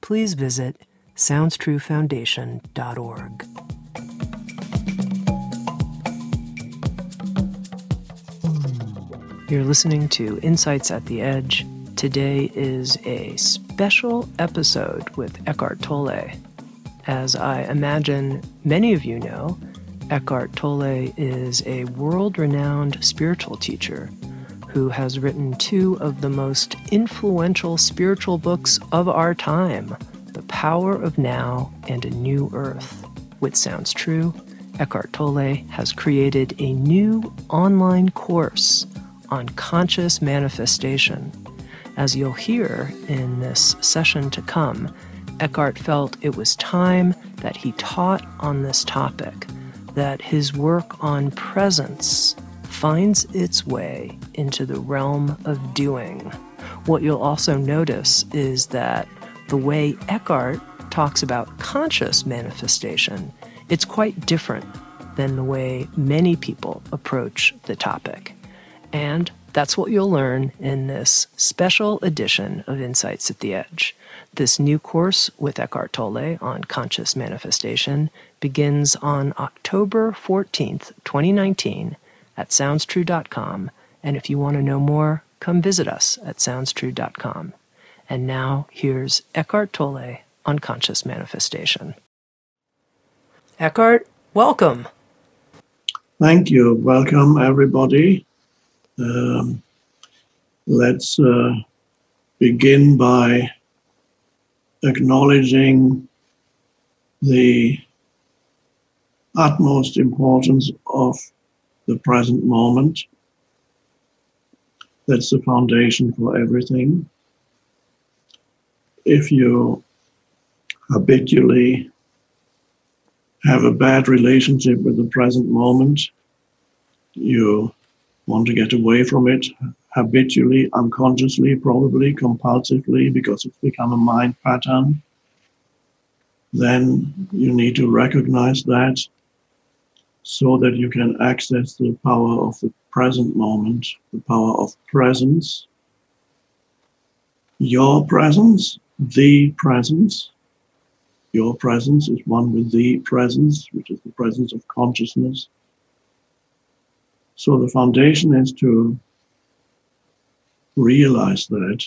please visit SoundsTrueFoundation.org. You're listening to Insights at the Edge. Today is a special episode with Eckhart Tolle. As I imagine many of you know, Eckhart Tolle is a world renowned spiritual teacher who has written two of the most influential spiritual books of our time The Power of Now and A New Earth. Which sounds true, Eckhart Tolle has created a new online course on conscious manifestation. As you'll hear in this session to come, Eckhart felt it was time that he taught on this topic, that his work on presence finds its way into the realm of doing. What you'll also notice is that the way Eckhart talks about conscious manifestation, it's quite different than the way many people approach the topic. And that's what you'll learn in this special edition of Insights at the Edge. This new course with Eckhart Tolle on conscious manifestation begins on October 14th, 2019 at soundstrue.com. And if you want to know more, come visit us at soundstrue.com. And now here's Eckhart Tolle on conscious manifestation. Eckhart, welcome. Thank you. Welcome, everybody. Um, let's uh, begin by acknowledging the utmost importance of the present moment. That's the foundation for everything. If you habitually have a bad relationship with the present moment, you want to get away from it habitually, unconsciously, probably compulsively, because it's become a mind pattern, then you need to recognize that so that you can access the power of the present moment, the power of presence, your presence, the presence. Your presence is one with the presence, which is the presence of consciousness. So the foundation is to realize that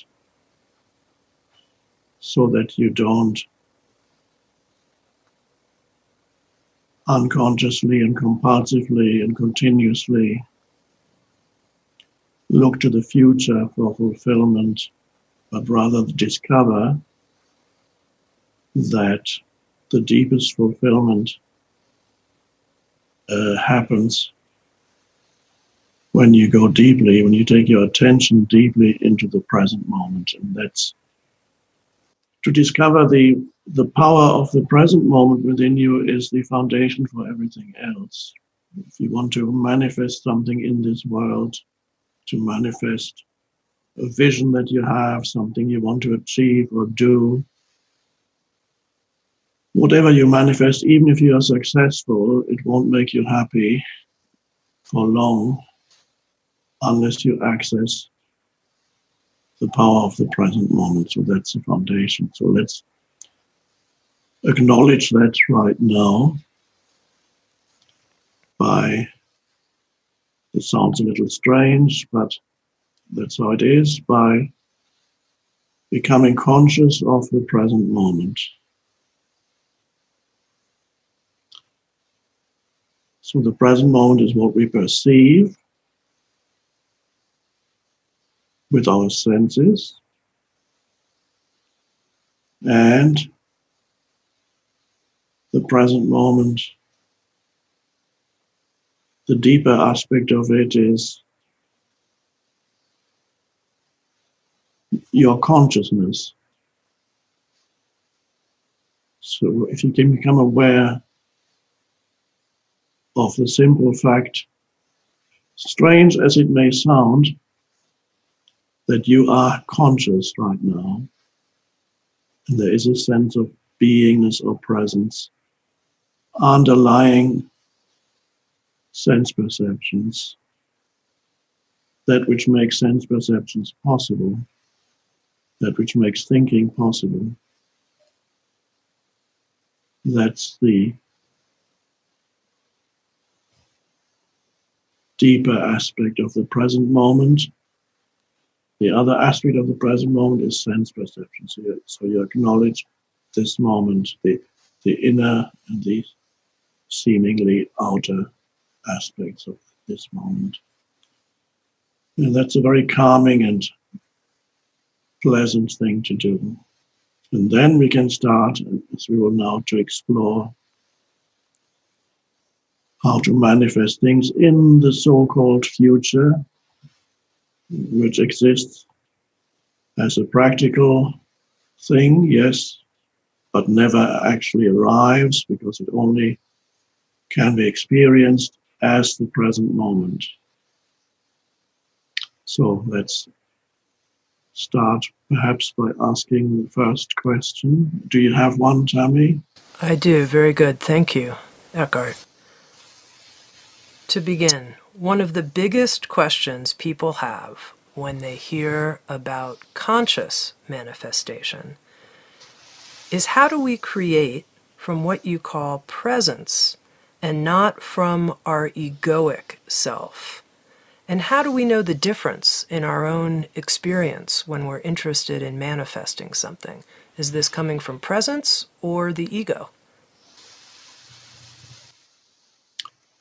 so that you don't unconsciously and compulsively and continuously look to the future for fulfillment, but rather discover that the deepest fulfillment uh, happens when you go deeply, when you take your attention deeply into the present moment. And that's to discover the the power of the present moment within you is the foundation for everything else. If you want to manifest something in this world, to manifest a vision that you have, something you want to achieve or do, whatever you manifest, even if you are successful, it won't make you happy for long unless you access the power of the present moment. So that's the foundation. So let's acknowledge that right now by it sounds a little strange, but that's how it is by becoming conscious of the present moment. So the present moment is what we perceive with our senses. And the present moment, the deeper aspect of it is your consciousness. So if you can become aware of the simple fact, strange as it may sound, that you are conscious right now, and there is a sense of beingness or presence underlying sense perceptions, that which makes sense perceptions possible, that which makes thinking possible. That's the deeper aspect of the present moment. The other aspect of the present moment is sense perception. So you, so you acknowledge this moment, the, the inner and the seemingly outer aspects of this moment. And that's a very calming and pleasant thing to do. And then we can start, as we will now, to explore how to manifest things in the so called future, which exists as a practical thing, yes, but never actually arrives because it only can be experienced as the present moment. So let's start perhaps by asking the first question. Do you have one, Tami? I do. Very good. Thank you, Eckhart. To begin, one of the biggest questions people have when they hear about conscious manifestation is how do we create from what you call presence and not from our egoic self? And how do we know the difference in our own experience when we're interested in manifesting something? Is this coming from presence or the ego?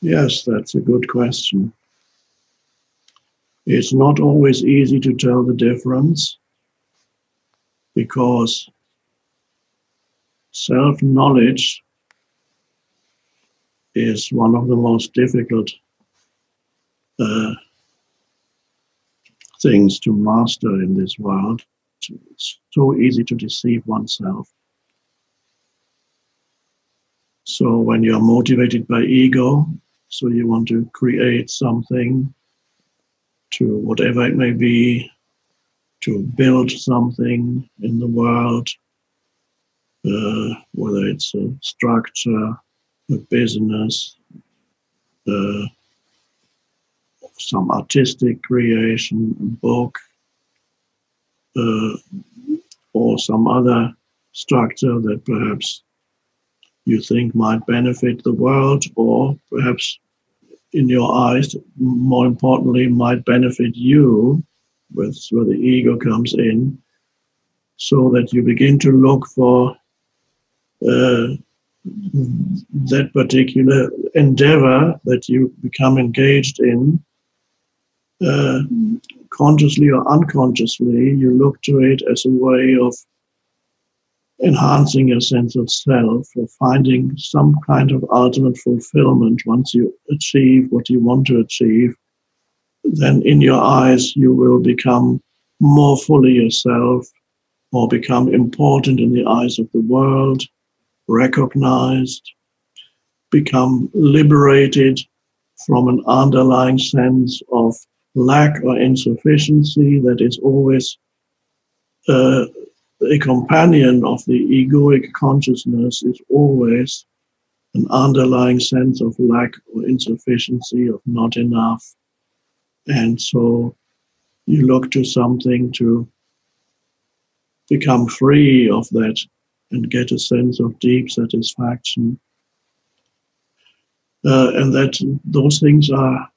Yes, that's a good question. It's not always easy to tell the difference because self knowledge is one of the most difficult uh, things to master in this world. It's so easy to deceive oneself. So when you're motivated by ego, so you want to create something to whatever it may be, to build something in the world, uh, whether it's a structure, a business, uh, some artistic creation, a book, uh, or some other structure that perhaps you think might benefit the world, or perhaps in your eyes, more importantly, might benefit you, where the ego comes in, so that you begin to look for uh, that particular endeavor that you become engaged in uh, consciously or unconsciously, you look to it as a way of enhancing your sense of self or finding some kind of ultimate fulfillment. Once you achieve what you want to achieve, then in your eyes you will become more fully yourself or become important in the eyes of the world, recognized, become liberated from an underlying sense of lack or insufficiency that is always uh, a companion of the egoic consciousness is always an underlying sense of lack or insufficiency, of not enough. And so you look to something to become free of that and get a sense of deep satisfaction. Uh, and that those things are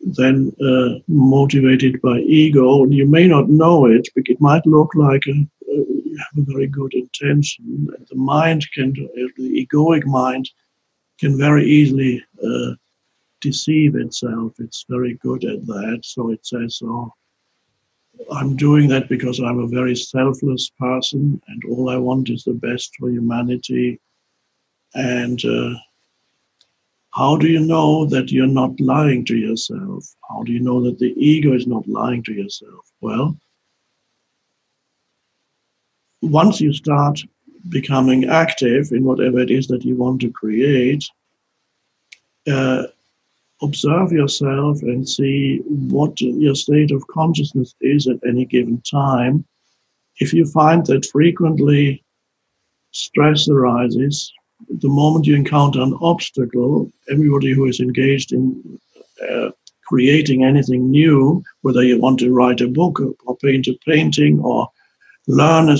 then uh, motivated by ego. You may not know it, but it might look like a, a very good intention. The mind can, the egoic mind can very easily uh, deceive itself. It's very good at that. So it says, oh, I'm doing that because I'm a very selfless person and all I want is the best for humanity. And uh, how do you know that you're not lying to yourself? How do you know that the ego is not lying to yourself? Well, once you start becoming active in whatever it is that you want to create, uh, observe yourself and see what your state of consciousness is at any given time. If you find that frequently stress arises, the moment you encounter an obstacle, everybody who is engaged in uh, creating anything new, whether you want to write a book or paint a painting or learn a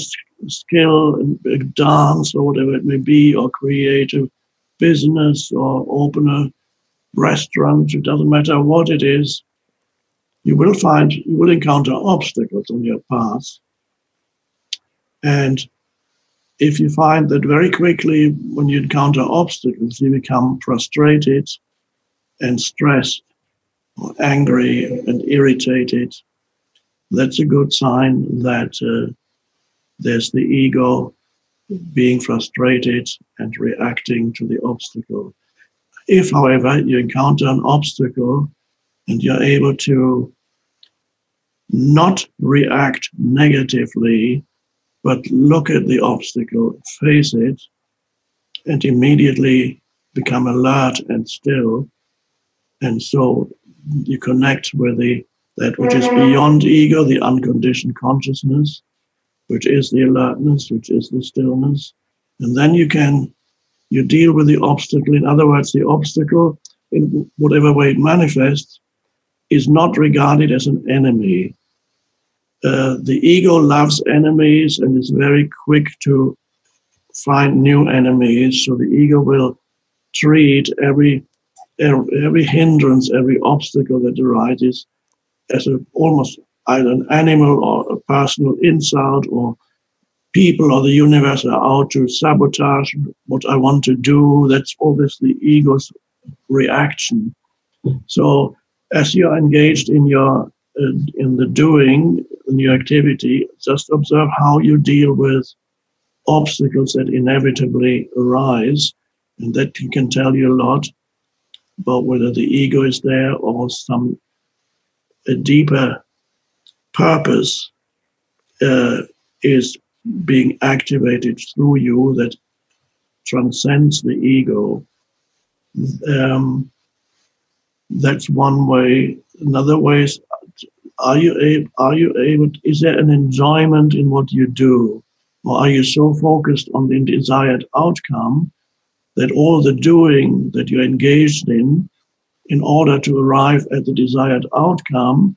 skill, a dance or whatever it may be, or create a business or open a restaurant, it doesn't matter what it is, you will find, you will encounter obstacles on your path. And if you find that very quickly when you encounter obstacles, you become frustrated and stressed or angry and irritated, that's a good sign that uh, there's the ego being frustrated and reacting to the obstacle. If, however, you encounter an obstacle and you're able to not react negatively, but look at the obstacle, face it, and immediately become alert and still. And so you connect with the that which is mm-hmm. beyond ego, the unconditioned consciousness, which is the alertness, which is the stillness. And then you can you deal with the obstacle. In other words, the obstacle, in whatever way it manifests, is not regarded as an enemy. Uh, the ego loves enemies and is very quick to find new enemies. So the ego will treat every every hindrance, every obstacle that arises as a, almost either an animal or a personal insult or people or the universe are out to sabotage what I want to do. That's obviously ego's reaction. So as you're engaged in your uh, in the doing in your activity, just observe how you deal with obstacles that inevitably arise, and that can tell you a lot about whether the ego is there or some a deeper purpose uh, is being activated through you that transcends the ego. Um, that's one way. Another way is, are you able, are you able, is there an enjoyment in what you do? Or are you so focused on the desired outcome that all the doing that you're engaged in, in order to arrive at the desired outcome,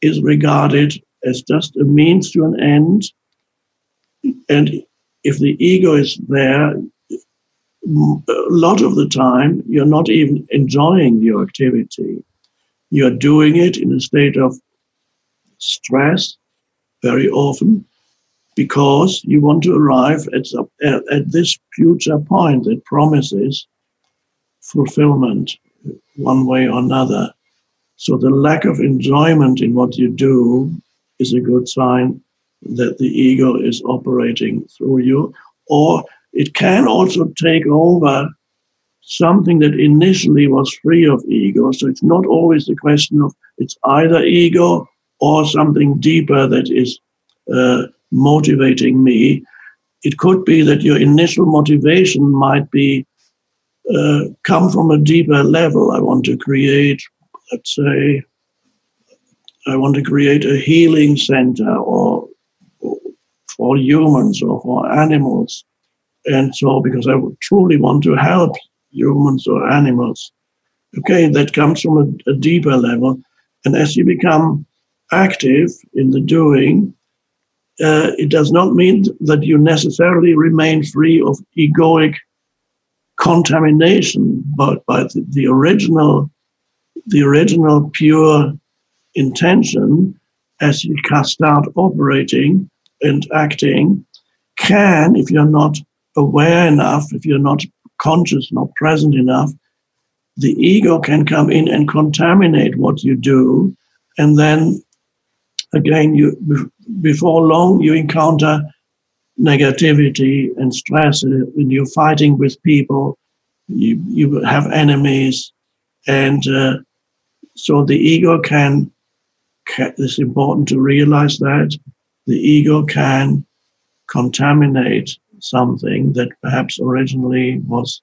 is regarded as just a means to an end and if the ego is there, a lot of the time, you're not even enjoying your activity. You're doing it in a state of stress very often because you want to arrive at, at, at this future point that promises fulfillment one way or another. So the lack of enjoyment in what you do is a good sign that the ego is operating through you, or it can also take over something that initially was free of ego. So it's not always the question of it's either ego or something deeper that is uh, motivating me. It could be that your initial motivation might be uh, come from a deeper level. I want to create, let's say, I want to create a healing center or for humans or for animals. And so, because I truly want to help humans or animals. Okay, that comes from a, a deeper level. And as you become active in the doing, uh, it does not mean that you necessarily remain free of egoic contamination, but by the, the original, the original pure intention, as you start operating, and acting can, if you're not aware enough, if you're not conscious, not present enough, the ego can come in and contaminate what you do. And then again, you before long, you encounter negativity and stress and you're fighting with people. You, you have enemies. And uh, so the ego can, can, it's important to realize that the ego can contaminate something that perhaps originally was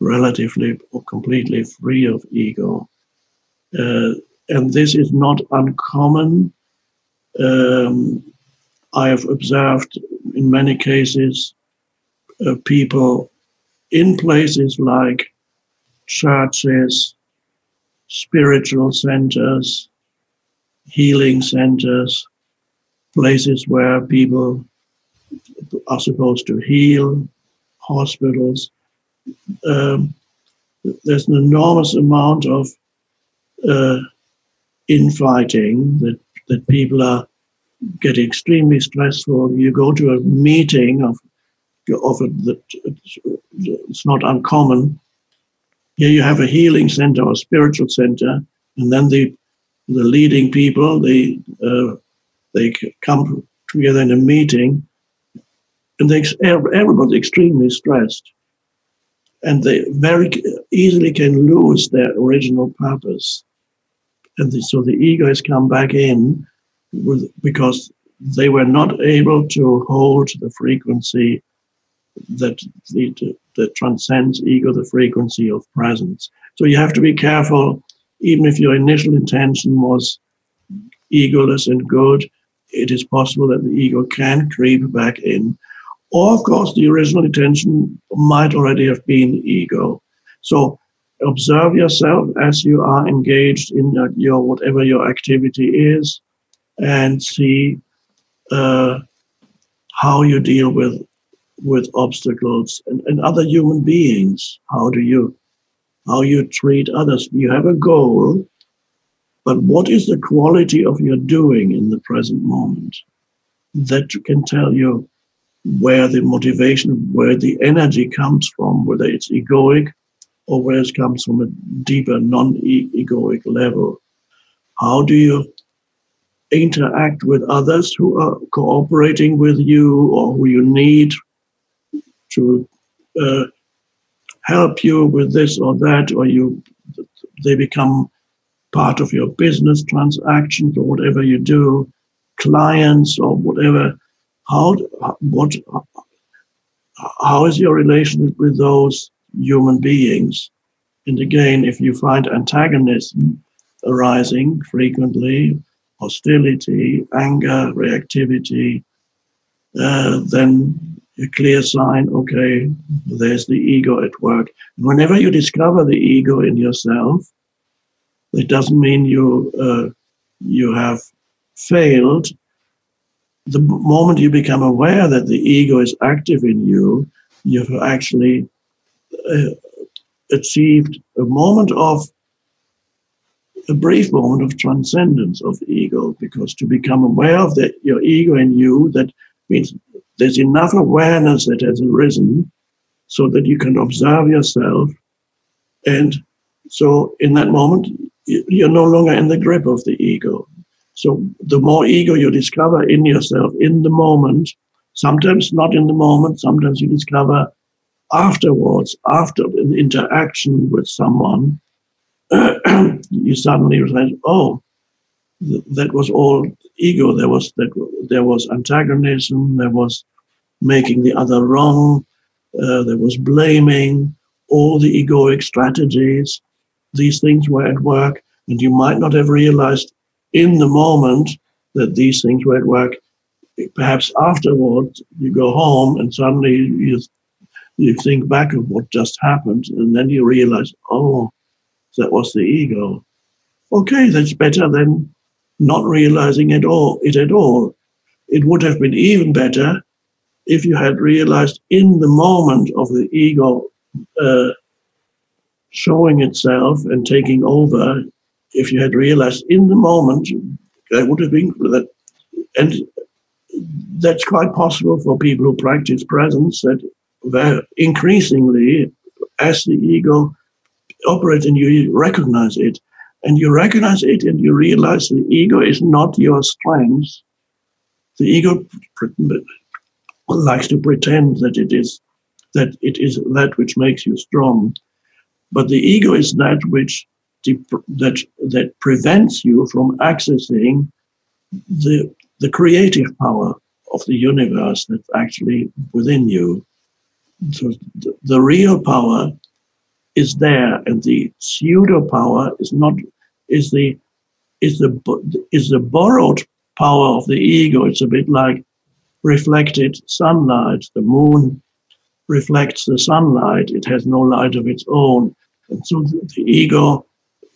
relatively or completely free of ego. Uh, and this is not uncommon. Um, I have observed in many cases uh, people in places like churches, spiritual centers, healing centers, places where people are supposed to heal, hospitals. Um, there's an enormous amount of uh, infighting that, that people are getting extremely stressful. You go to a meeting of, of a, that it's not uncommon. Here you have a healing center or spiritual center, and then the the leading people they uh, they come together in a meeting and they, everybody's extremely stressed. And they very easily can lose their original purpose. And the, so the ego has come back in with, because they were not able to hold the frequency that, the, that transcends ego, the frequency of presence. So you have to be careful, even if your initial intention was egoless and good, it is possible that the ego can creep back in or, of course, the original intention might already have been ego. So observe yourself as you are engaged in your, your whatever your activity is and see uh, how you deal with with obstacles and, and other human beings. How do you how you treat others? You have a goal, but what is the quality of your doing in the present moment? That can tell you where the motivation, where the energy comes from, whether it's egoic or where it comes from a deeper non-egoic level. How do you interact with others who are cooperating with you or who you need to uh, help you with this or that, or you they become part of your business transactions or whatever you do, clients or whatever how what how is your relationship with those human beings? And again, if you find antagonism arising frequently, hostility, anger, reactivity, uh, then a clear sign, okay, there's the ego at work. And whenever you discover the ego in yourself, it doesn't mean you uh, you have failed the moment you become aware that the ego is active in you, you've actually uh, achieved a moment of a brief moment of transcendence of ego because to become aware of your ego in you that means there's enough awareness that has arisen so that you can observe yourself. And so in that moment you're no longer in the grip of the ego so the more ego you discover in yourself in the moment, sometimes not in the moment, sometimes you discover afterwards, after an interaction with someone, you suddenly realize, oh, th- that was all ego. There was that there was antagonism. There was making the other wrong. Uh, there was blaming. All the egoic strategies. These things were at work, and you might not have realized in the moment that these things were at work. Perhaps afterward, you go home and suddenly you you think back of what just happened, and then you realize, oh, that was the ego. Okay, that's better than not realizing it all it at all. It would have been even better if you had realized in the moment of the ego uh, showing itself and taking over if you had realized in the moment, that would have been that. And that's quite possible for people who practice presence that increasingly, as the ego operates and you recognize it, and you recognize it and you realize the ego is not your strength. The ego likes to pretend that it is that it is that which makes you strong, but the ego is that which that that prevents you from accessing the the creative power of the universe that's actually within you. So the, the real power is there, and the pseudo power is not is the is the is the borrowed power of the ego. It's a bit like reflected sunlight. The moon reflects the sunlight. It has no light of its own, and so the, the ego,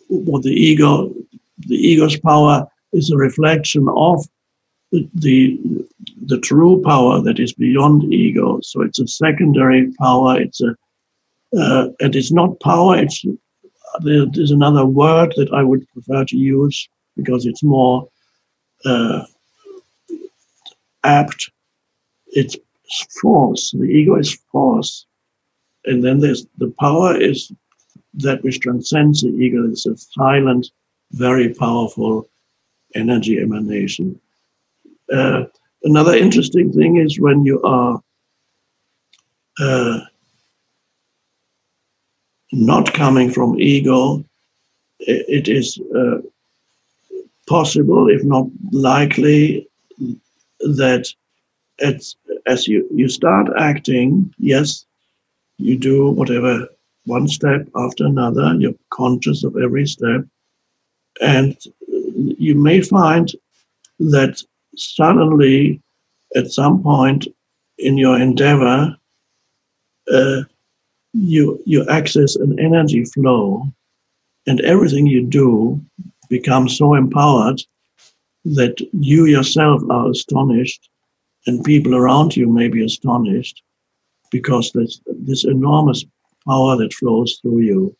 what the ego, the ego's power is a reflection of the, the the true power that is beyond ego. So it's a secondary power. It's a uh, and it's not power. It's there's another word that I would prefer to use because it's more uh, apt. It's force. The ego is force, and then there's the power is that which transcends the ego. is a silent, very powerful energy emanation. Uh, another interesting thing is when you are uh, not coming from ego, it is uh, possible, if not likely, that as you, you start acting, yes, you do whatever one step after another, you're conscious of every step, and you may find that suddenly, at some point in your endeavor, uh, you you access an energy flow and everything you do becomes so empowered that you yourself are astonished and people around you may be astonished because there's this enormous power that flows through you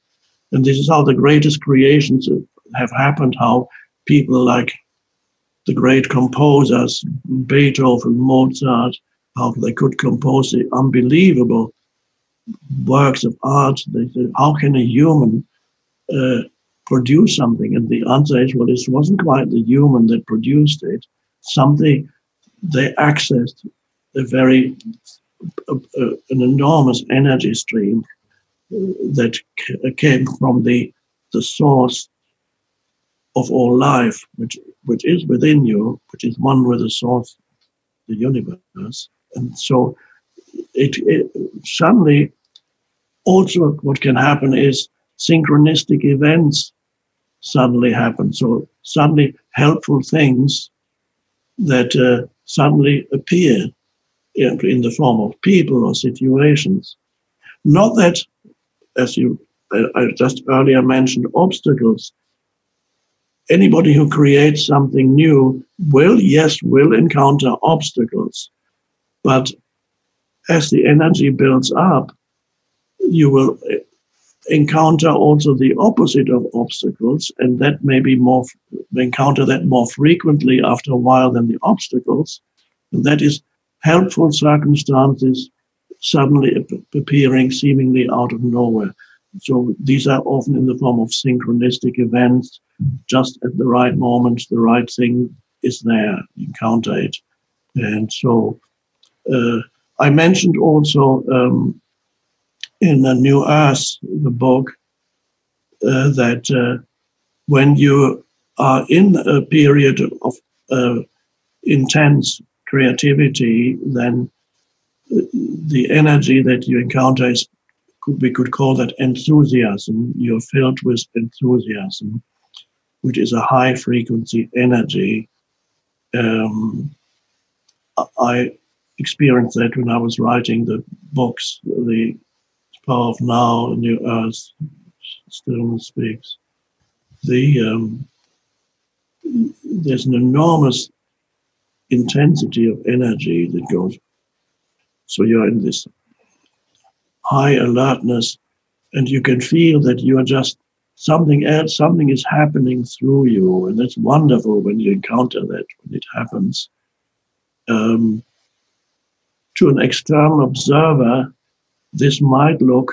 and this is how the greatest creations have happened how people like the great composers beethoven mozart how they could compose the unbelievable works of art. They said, how can a human uh, produce something? And the answer is, well, it wasn't quite the human that produced it. Something they accessed a very uh, uh, an enormous energy stream that came from the the source of all life, which which is within you, which is one with the source, the universe. And so it, it suddenly also what can happen is synchronistic events suddenly happen. So suddenly helpful things that uh, suddenly appear in, in the form of people or situations. Not that, as you I just earlier mentioned, obstacles. Anybody who creates something new will, yes, will encounter obstacles. But as the energy builds up, you will eh, encounter also the opposite of obstacles, and that may be more encounter that more frequently after a while than the obstacles. And that is helpful circumstances suddenly appearing seemingly out of nowhere. So these are often in the form of synchronistic events. Just at the right moment, the right thing is there. Encounter it, and so uh, I mentioned also um, in the New Earth, the book, uh, that uh, when you are in a period of uh, intense creativity, then the energy that you encounter is, we could call that enthusiasm. You're filled with enthusiasm, which is a high frequency energy. Um, I experienced that when I was writing the books, the Power of Now, New Earth, Stillness Speaks. The um, there's an enormous intensity of energy that goes. So you're in this high alertness, and you can feel that you are just something else, something is happening through you, and that's wonderful when you encounter that, when it happens. Um, to an external observer, this might look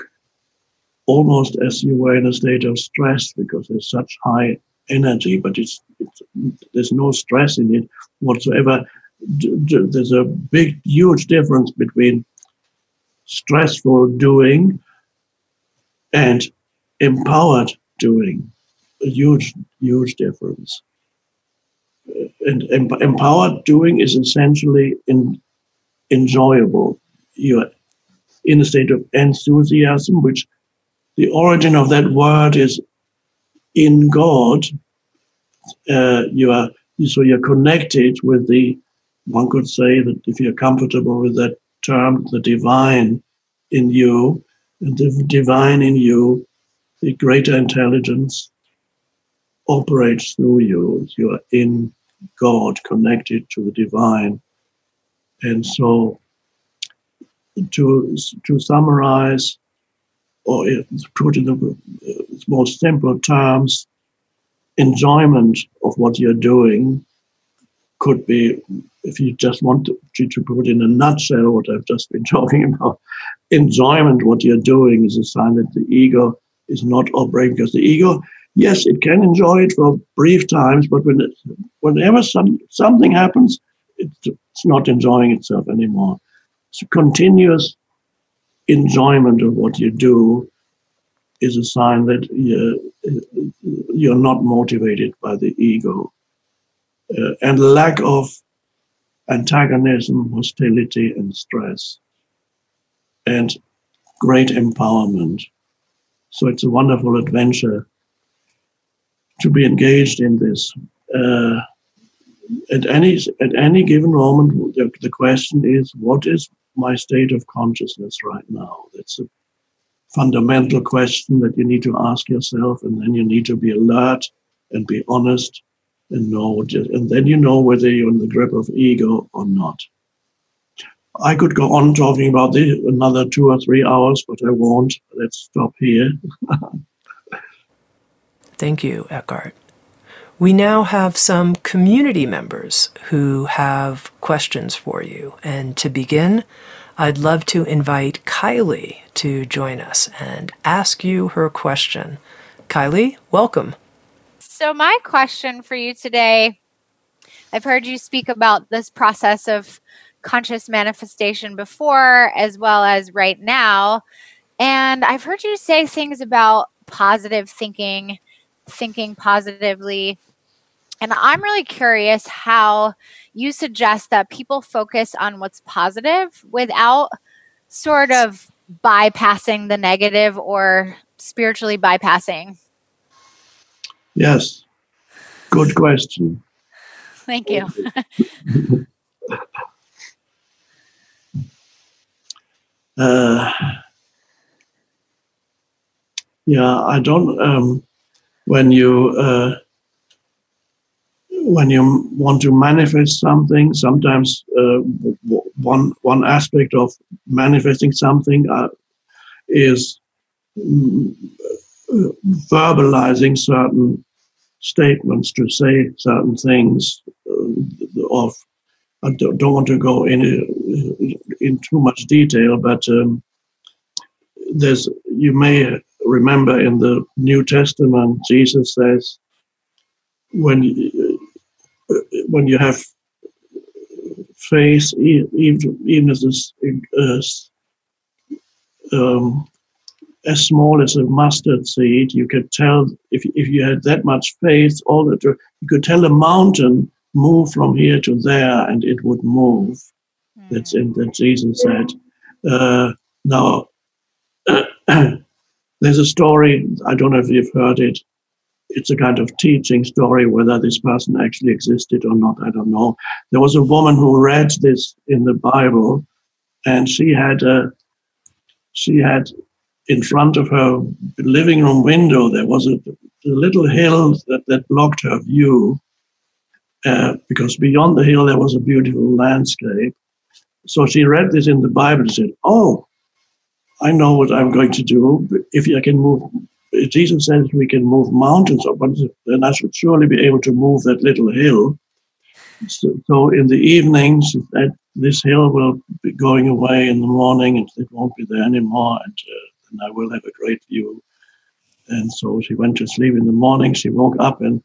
almost as you were in a state of stress because there's such high energy, but it's, it's there's no stress in it whatsoever. There's a big, huge difference between stressful doing and empowered doing. A huge, huge difference. And empowered doing is essentially in, enjoyable. You're in a state of enthusiasm, which the origin of that word is in God. Uh, you are so you're connected with the. One could say that if you're comfortable with that term, the divine in you, and the divine in you, the greater intelligence operates through you. You are in God, connected to the divine, and so to to summarize or put in the uh, most simple terms, enjoyment of what you're doing could be, if you just want to, to put in a nutshell what I've just been talking about, enjoyment what you're doing is a sign that the ego is not operating because the ego, yes, it can enjoy it for brief times, but when it, whenever some something happens, it, it's not enjoying itself anymore. It's continuous enjoyment of what you do is a sign that you're, you're not motivated by the ego. Uh, and lack of antagonism, hostility, and stress, and great empowerment. So it's a wonderful adventure to be engaged in this. Uh, at any at any given moment, the, the question is, what is my state of consciousness right now? That's a fundamental question that you need to ask yourself, and then you need to be alert and be honest and know you, and then you know whether you're in the grip of ego or not. I could go on talking about this another two or three hours, but I won't. Let's stop here. Thank you, Eckhart. We now have some community members who have questions for you. And to begin, I'd love to invite Kylie to join us and ask you her question. Kylie, welcome. So, my question for you today I've heard you speak about this process of conscious manifestation before, as well as right now. And I've heard you say things about positive thinking, thinking positively. And I'm really curious how you suggest that people focus on what's positive without sort of bypassing the negative or spiritually bypassing. Yes. Good question. Thank you. uh, yeah, I don't. Um, when you uh, when you want to manifest something, sometimes uh, one one aspect of manifesting something uh, is mm, verbalizing certain statements to say certain things. Uh, of I don't, want to go in in too much detail, but um, there's you may remember in the New Testament Jesus says when when you have faith, even even as as, um, as small as a mustard seed, you could tell if if you had that much faith, all that you could tell a mountain move from here to there, and it would move. Mm. That's in that Jesus said. Uh, now, there's a story. I don't know if you've heard it it's a kind of teaching story. Whether this person actually existed or not, I don't know. There was a woman who read this in the Bible, and she had a she had in front of her living room window there was a, a little hill that, that blocked her view uh, because beyond the hill there was a beautiful landscape. So she read this in the Bible and said, "Oh, I know what I'm going to do. If I can move Jesus says we can move mountains, then I should surely be able to move that little hill. so, so, in the evenings, that this hill will be going away in the morning, and it won't be there anymore, and, uh, and I will have a great view. And so she went to sleep in the morning. She woke up and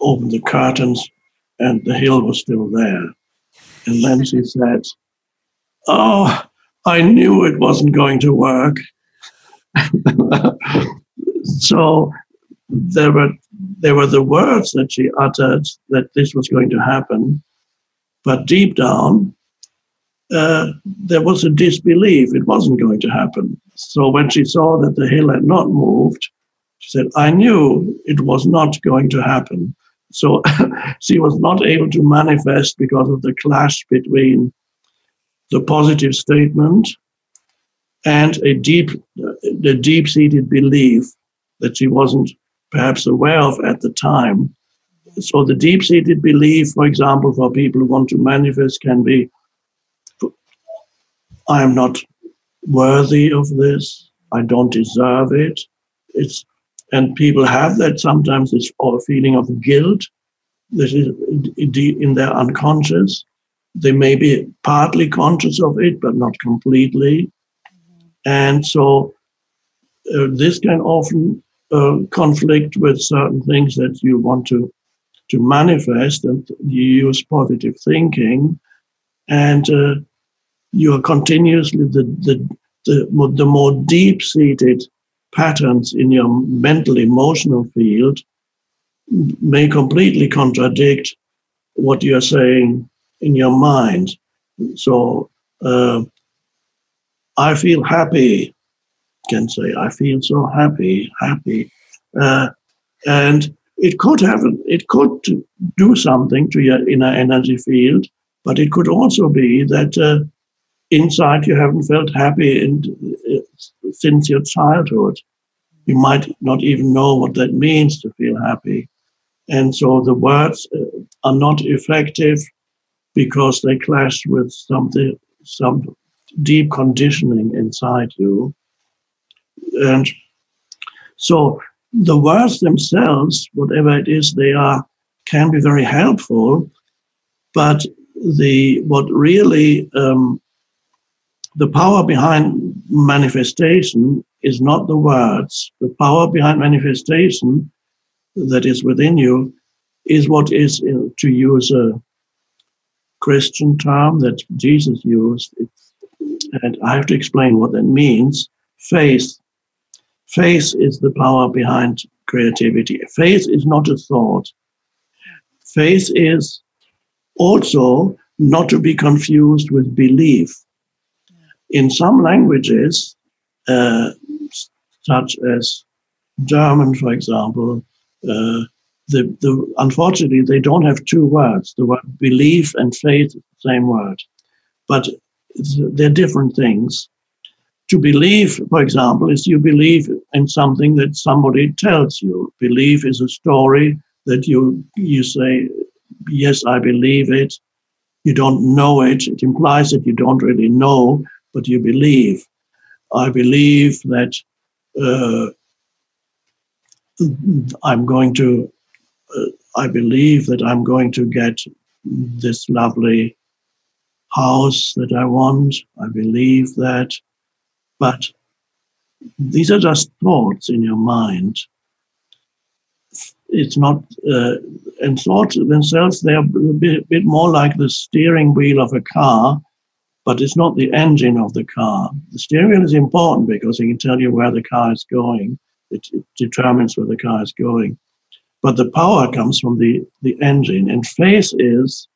opened the curtains, and the hill was still there. And then she said, "Oh, I knew it wasn't going to work." so there were there were the words that she uttered that this was going to happen, but deep down uh, there was a disbelief it wasn't going to happen. So when she saw that the hill had not moved, she said, "I knew it was not going to happen." So she was not able to manifest because of the clash between the positive statement and a deep, the deep-seated belief that she wasn't perhaps aware of at the time. So the deep-seated belief, for example, for people who want to manifest, can be, "I am not worthy of this. I don't deserve it." It's and people have that sometimes It's this feeling of guilt that is in their unconscious. They may be partly conscious of it, but not completely. And so uh, this can often uh, conflict with certain things that you want to to manifest, and you use positive thinking, and uh, you are continuously the the the, the more deep seated patterns in your mental emotional field may completely contradict what you're saying in your mind. So uh, I feel happy, can say, I feel so happy, happy. Uh, and it could have, it could do something to your inner energy field, but it could also be that uh, inside you haven't felt happy in, uh, since your childhood. You might not even know what that means to feel happy. And so the words uh, are not effective because they clash with something, some deep conditioning inside you. And so the words themselves, whatever it is they are, can be very helpful. But the what really um, the power behind manifestation is not the words. The power behind manifestation that is within you is what is, uh, to use a Christian term that Jesus used. and I have to explain what that means. Faith. Faith is the power behind creativity. Faith is not a thought. Faith is also not to be confused with belief. In some languages, uh, such as German, for example, uh, the, the, unfortunately, they don't have two words. The word belief and faith the same word, but they're different things. To believe, for example, is you believe in something that somebody tells you. Belief is a story that you you say, yes, I believe it. You don't know it. It implies that you don't really know, but you believe. I believe that uh, I'm going to, uh, I believe that I'm going to get this lovely house that I want. I believe that. But these are just thoughts in your mind. It's not, uh, and thoughts themselves, they're a bit, a bit more like the steering wheel of a car, but it's not the engine of the car. The steering wheel is important because it can tell you where the car is going it, it determines where the car is going. But the power comes from the, the engine. And faith is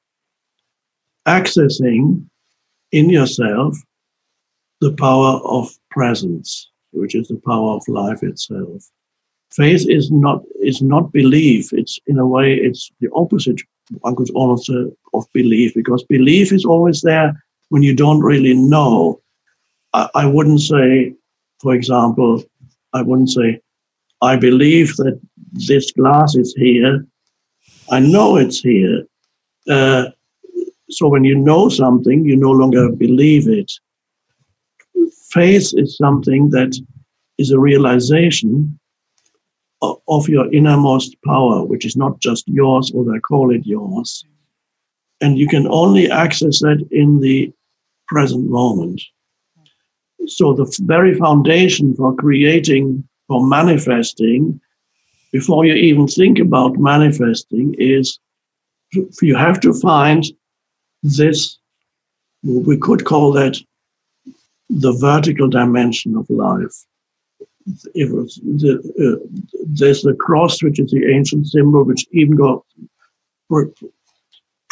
accessing in yourself the power of presence, which is the power of life itself. Faith is not is not belief. It's in a way it's the opposite. One could almost say of belief because belief is always there when you don't really know. I, I wouldn't say, for example, I wouldn't say I believe that this glass is here. I know it's here. Uh, so when you know something, you no longer believe it. Faith is something that is a realization of your innermost power, which is not just yours, or I call it yours. And you can only access that in the present moment. So, the very foundation for creating, for manifesting, before you even think about manifesting, is you have to find this, we could call that the vertical dimension of life. It was the, uh, there's the cross, which is the ancient symbol, which even got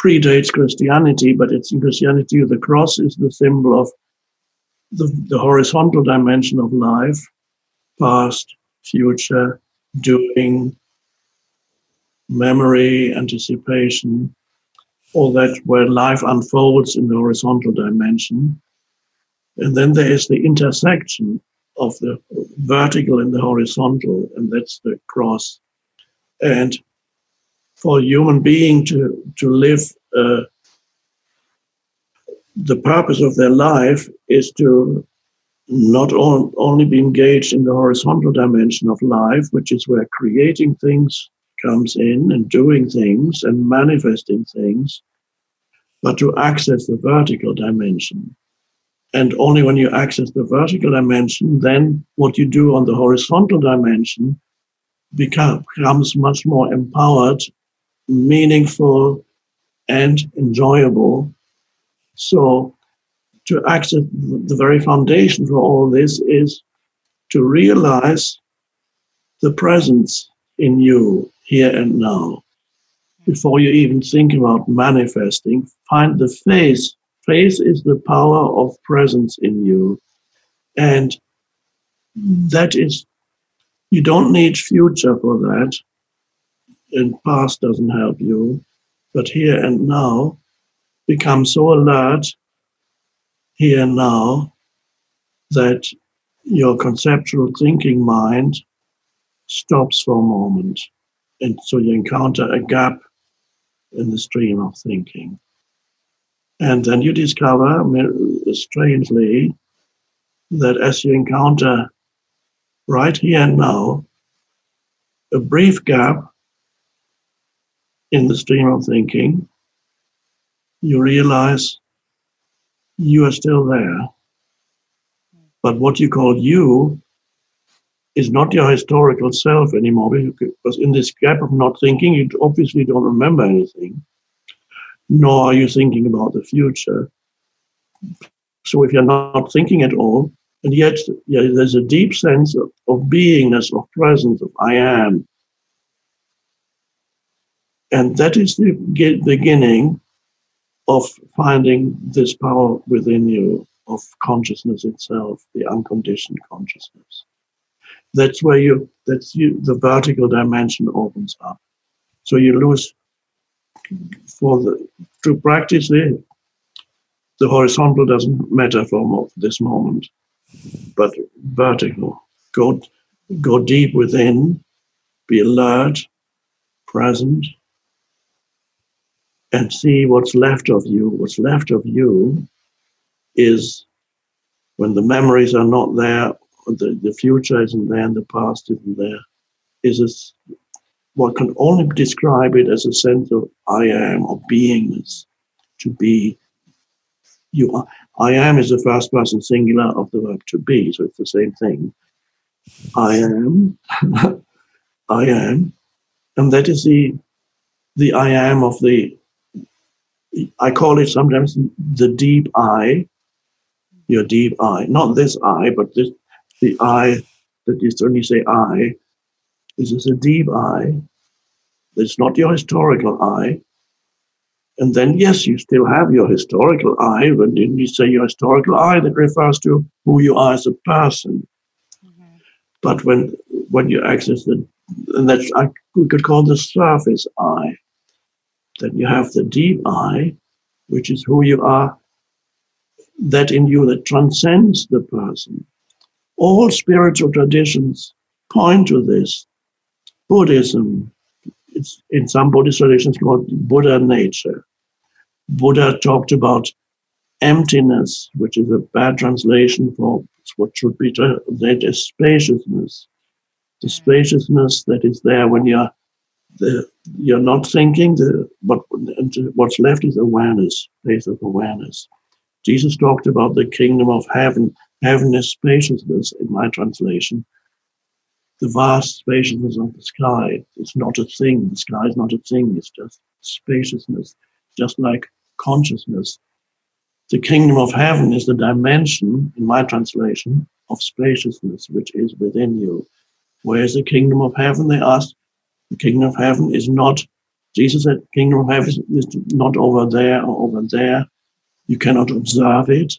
predates Christianity, but it's in Christianity the cross is the symbol of the, the horizontal dimension of life, past, future, doing, memory, anticipation, all that where life unfolds in the horizontal dimension. And then there is the intersection of the vertical and the horizontal, and that's the cross. And for a human being to, to live, uh, the purpose of their life is to not on, only be engaged in the horizontal dimension of life, which is where creating things comes in and doing things and manifesting things, but to access the vertical dimension. And only when you access the vertical dimension, then what you do on the horizontal dimension becomes much more empowered, meaningful, and enjoyable. So, to access the very foundation for all this is to realize the presence in you here and now. Before you even think about manifesting, find the face. Face is the power of presence in you. And that is, you don't need future for that. And past doesn't help you. But here and now, become so alert here and now that your conceptual thinking mind stops for a moment and so you encounter a gap in the stream of thinking. And then you discover, strangely, that as you encounter right here and now a brief gap in the stream of thinking, you realize you are still there. But what you call you is not your historical self anymore because in this gap of not thinking, you obviously don't remember anything, nor are you thinking about the future. So if you're not thinking at all, and yet yeah, there's a deep sense of, of beingness, of presence, of I am. And that is the beginning of finding this power within you of consciousness itself, the unconditioned consciousness that's where you that's you the vertical dimension opens up. So you lose for the to practice it. The horizontal doesn't matter for this moment, but vertical. Go go deep within, be alert, present, and see what's left of you. What's left of you is when the memories are not there the, the future isn't there and the past isn't there. Is this one can only describe it as a sense of I am or beingness, to be. You are, I am is the first person singular of the verb to be, so it's the same thing. I am, I am, and that is the the I am of the. I call it sometimes the deep I, your deep I, not this I, but this the I that is you say I, this is a deep I. It's not your historical I. And then, yes, you still have your historical I. When you say your historical I, that refers to who you are as a person. Mm-hmm. But when when you access the, and that's I, we could call the surface I. Then you have the deep I, which is who you are. That in you that transcends the person all spiritual traditions point to this. Buddhism, it's in some Buddhist traditions called Buddha nature. Buddha talked about emptiness, which is a bad translation for what should be translated as spaciousness. the mm. spaciousness that is there when you're the, you're not thinking. The but what's left is awareness, space of awareness. Jesus talked about the kingdom of heaven. Heaven is spaciousness in my translation. The vast spaciousness of the sky. It's not a thing. The sky is not a thing. It's just spaciousness, just like consciousness. The kingdom of heaven is the dimension, in my translation, of spaciousness which is within you. Where is the kingdom of heaven? They asked. The kingdom of heaven is not, Jesus said, kingdom of heaven is not over there or over there. You cannot observe it.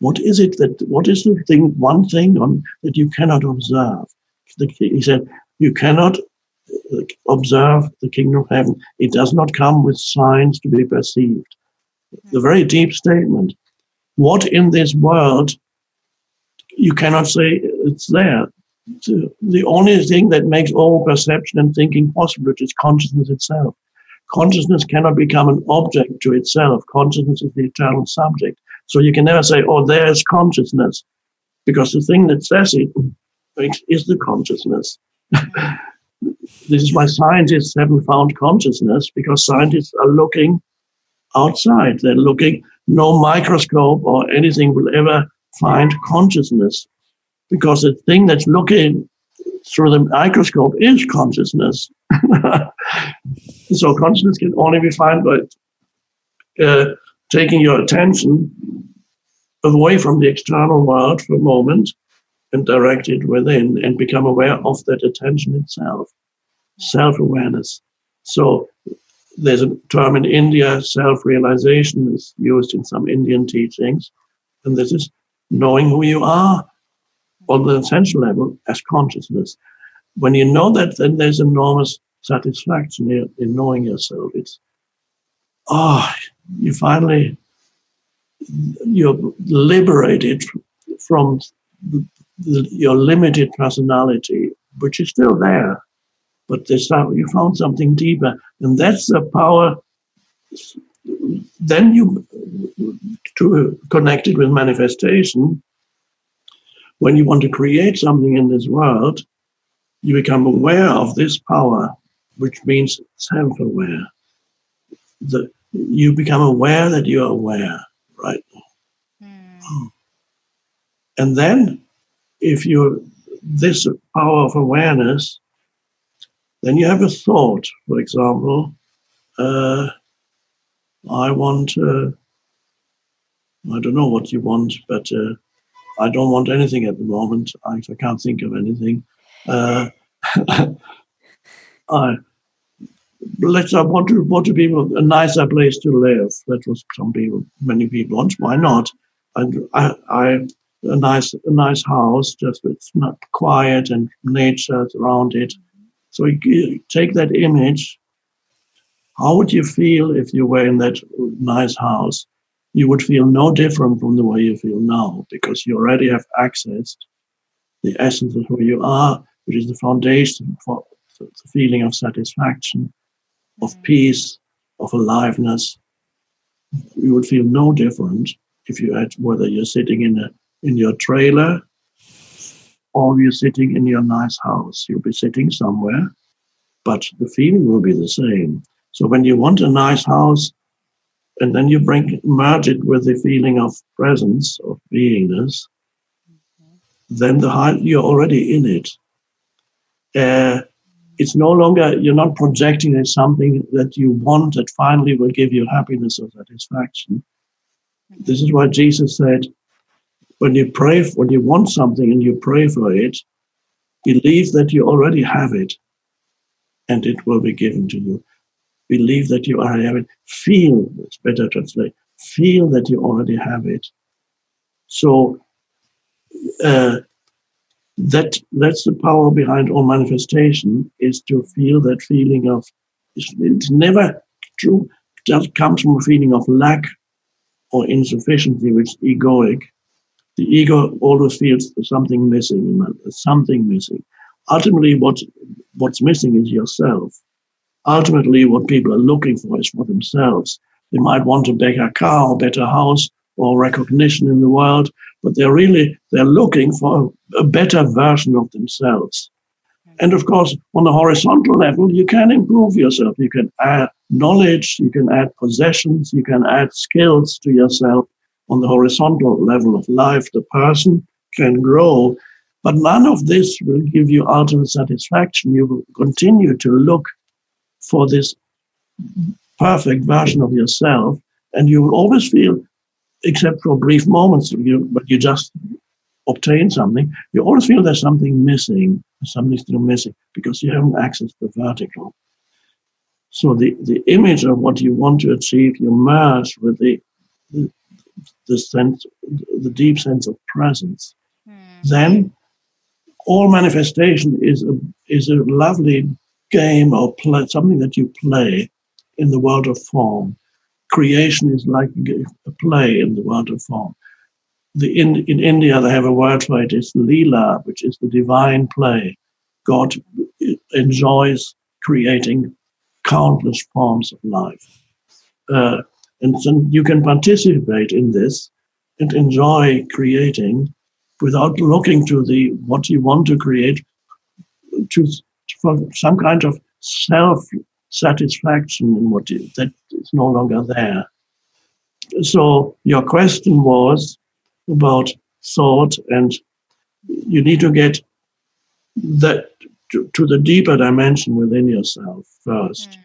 What is it that, what is the thing, one thing on, that you cannot observe? He said, you cannot observe the kingdom of heaven. It does not come with signs to be perceived. The very deep statement. What in this world you cannot say it's there. The only thing that makes all perception and thinking possible is consciousness itself. Consciousness cannot become an object to itself. Consciousness is the eternal subject. So you can never say, oh, there's consciousness, because the thing that says it is the consciousness. this is why scientists haven't found consciousness, because scientists are looking outside. They're looking, no microscope or anything will ever find consciousness because the thing that's looking through the microscope is consciousness. so consciousness can only be found by uh, taking your attention away from the external world for a moment and direct it within and become aware of that attention itself, self awareness. So there's a term in India, self realization is used in some Indian teachings, and this is knowing who you are on the essential level as consciousness. When you know that, then there's enormous satisfaction in, in knowing yourself. It's, ah, oh, you finally, you're liberated from the, the, your limited personality, which is still there, but you found something deeper, and that's the power. Then you to connect it with manifestation, when you want to create something in this world, you become aware of this power, which means self-aware. That you become aware that you're aware, right? Mm. And then, if you this power of awareness, then you have a thought. For example, uh, I want. Uh, I don't know what you want, but uh, I don't want anything at the moment. I, I can't think of anything. Uh, I, let's I want to want to be a nicer place to live. That was some people, many people want. Why not? And I, I a nice a nice house, just it's not quiet and nature around it. So you take that image. How would you feel if you were in that nice house? You would feel no different from the way you feel now because you already have accessed the essence of who you are, which is the foundation for the feeling of satisfaction, of peace, of aliveness. You would feel no different if you had whether you're sitting in a in your trailer or you're sitting in your nice house. You'll be sitting somewhere, but the feeling will be the same. So when you want a nice house, and then you bring merge it with the feeling of presence of beingness. Then the heart you're already in it. Uh, it's no longer you're not projecting as something that you want that finally will give you happiness or satisfaction. This is why jesus said. When you pray when you want something and you pray for it believe that you already have it and it will be given to you believe that you already have it. Feel, it's better translate, feel that you already have it. So uh, that that's the power behind all manifestation is to feel that feeling of it's, never true just comes from a feeling of lack or insufficiency which is egoic the ego always feels something missing something missing ultimately what what's missing is yourself ultimately what people are looking for is for themselves. They might want a bigger car or better house or recognition in the world, but they're really they're looking for a better version of themselves. and of course, on the horizontal level, you can improve yourself. You can add knowledge, you can add possessions, you can add skills to yourself. On the horizontal level of life, the person can grow, but none of this will give you ultimate satisfaction. You will continue to look for this perfect version of yourself, and you will always feel, except for brief moments, you, but you just obtain something, you always feel there's something missing, something still missing, because you haven't accessed the vertical. So the, the image of what you want to achieve, you merge with the, the, the sense, the deep sense of presence. Mm. Then all manifestation is a, is a lovely game or play, something that you play in the world of form. Creation is like a play in the world of form the in, in India they have a word for it. It's lila, which is the divine play. God enjoys creating countless forms of life, uh, and so you can participate in this and enjoy creating without looking to the what you want to create to for some kind of self satisfaction in what you, that is no longer there. So your question was about thought, and you need to get that to, to the deeper dimension within yourself first. Mm.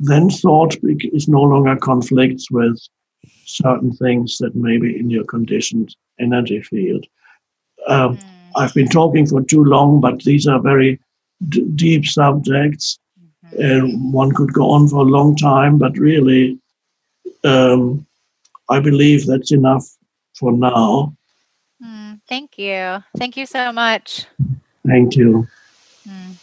Then thought is no longer conflicts with certain things that may be in your conditioned energy field. Uh, mm. I've been talking for too long, but these are very d- deep subjects. Mm-hmm. And one could go on for a long time, but really, um, I believe that's enough for now. Mm, thank you. Thank you so much. Thank you. Mm.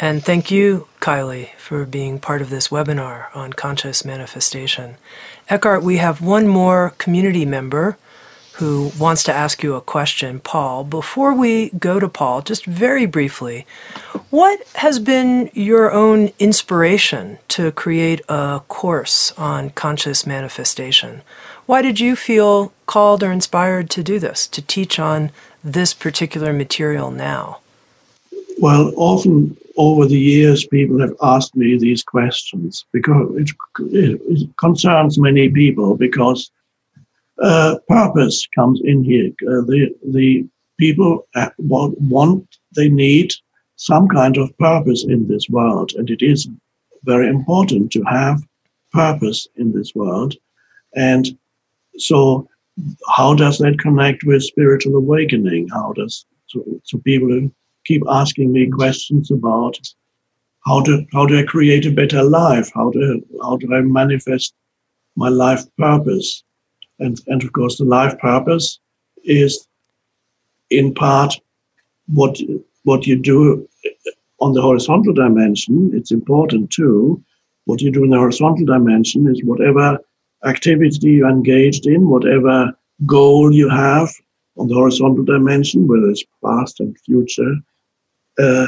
And thank you, Kylie, for being part of this webinar on conscious manifestation. Eckhart, we have one more community member who wants to ask you a question. Paul, before we go to Paul, just very briefly, what has been your own inspiration to create a course on conscious manifestation? Why did you feel called or inspired to do this, to teach on this particular material now? Well, often over the years, people have asked me these questions because it, it concerns many people because uh, purpose comes in here. Uh, the, the people want, they need some kind of purpose in this world, and it is very important to have purpose in this world. And so, how does that connect with spiritual awakening? How does so, so people keep asking me questions about how do how do I create a better life? How do how do I manifest my life purpose? And and of course, the life purpose is in part what what you do on the horizontal dimension. It's important too. What you do in the horizontal dimension is whatever activity you're engaged in, whatever goal you have on the horizontal dimension, whether it's past and future, uh,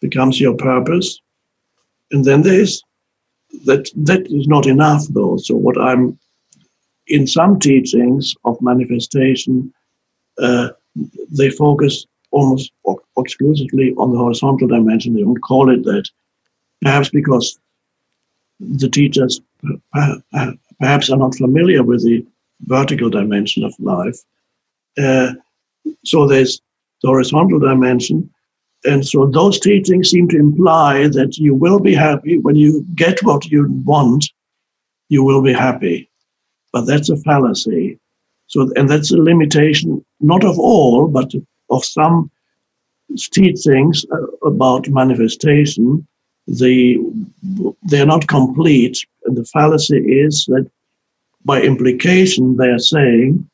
becomes your purpose. And then there's that that is not enough though. So what I'm in some teachings of manifestation, uh, they focus almost exclusively on the horizontal dimension. They don't call it that, perhaps because the teachers perhaps are not familiar with the vertical dimension of life. Uh, so there's the horizontal dimension. And so those teachings seem to imply that you will be happy when you get what you want, you will be happy. But that's a fallacy. So, and that's a limitation, not of all, but of some teachings uh, about manifestation. The, they're not complete and the fallacy is that by implication, they're saying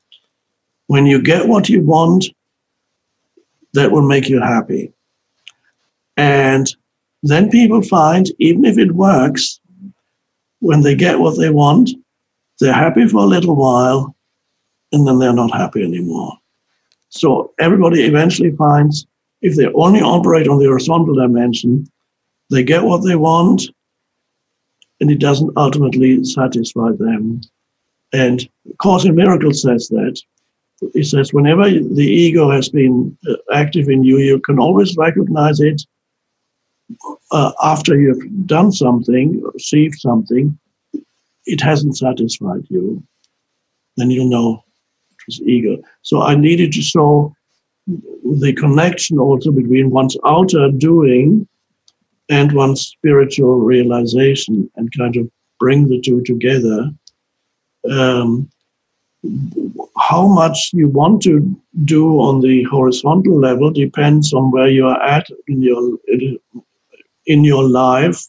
when you get what you want, that will make you happy. And then people find, even if it works, when they get what they want, they're happy for a little while, and then they're not happy anymore. So everybody eventually finds if they only operate on the horizontal dimension, they get what they want, and it doesn't ultimately satisfy them. And Course in Miracles says that he says, whenever the ego has been uh, active in you, you can always recognize it uh, after you've done something, received something, it hasn't satisfied you. Then you'll know it was ego. So I needed to show the connection also between one's outer doing and one's spiritual realization and kind of bring the two together. Um, how much you want to do on the horizontal level depends on where you are at in your in your life.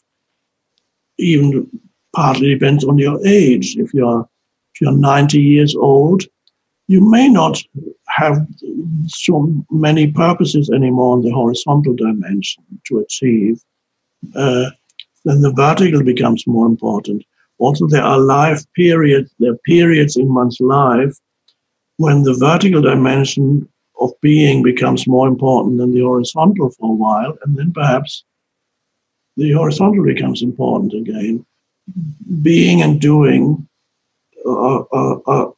Even partly depends on your age. If you're if you're 90 years old, you may not have so many purposes anymore in the horizontal dimension to achieve. Uh, then the vertical becomes more important. Also, there are life periods, there are periods in one's life when the vertical dimension of being becomes more important than the horizontal for a while, and then perhaps the horizontal becomes important again. Being and doing are, are, are,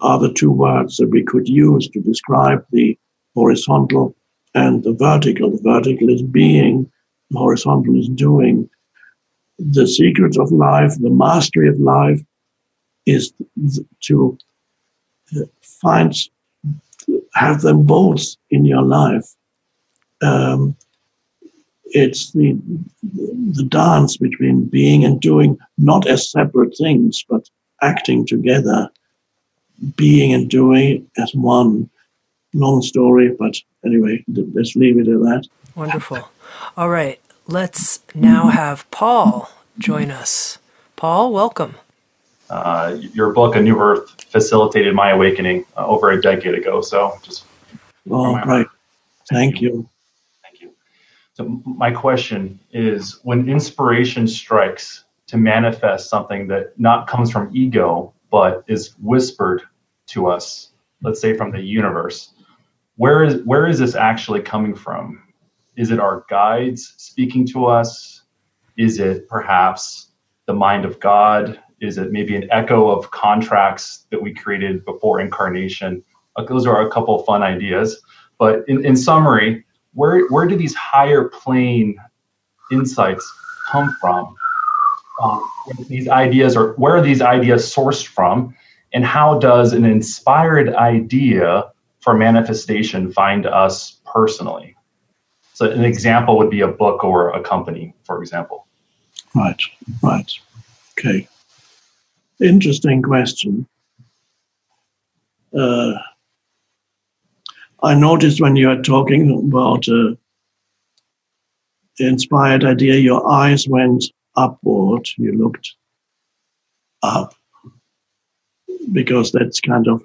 are the two words that we could use to describe the horizontal and the vertical. The vertical is being, the horizontal is doing the secret of life, the mastery of life, is to uh, find, have them both in your life. Um, it's the the dance between being and doing, not as separate things, but acting together, being and doing as one. Long story, but anyway, let's leave it at that. Wonderful. All right, let's now have Paul join us. Paul, welcome. Uh, your book, A New Earth, facilitated my awakening uh, over a decade ago. So just. Oh, right. Thank you. So, my question is when inspiration strikes to manifest something that not comes from ego, but is whispered to us, let's say from the universe, where is, where is this actually coming from? Is it our guides speaking to us? Is it perhaps the mind of God? Is it maybe an echo of contracts that we created before incarnation? Uh, those are a couple fun ideas. But in, in summary, where, where do these higher plane insights come from? Um, these ideas, or where are these ideas sourced from? And how does an inspired idea for manifestation find us personally? So an example would be a book or a company, for example. Right, right. Okay. Interesting question. Uh, I noticed when you are talking about uh, the inspired idea, your eyes went upward. You looked up because that's kind of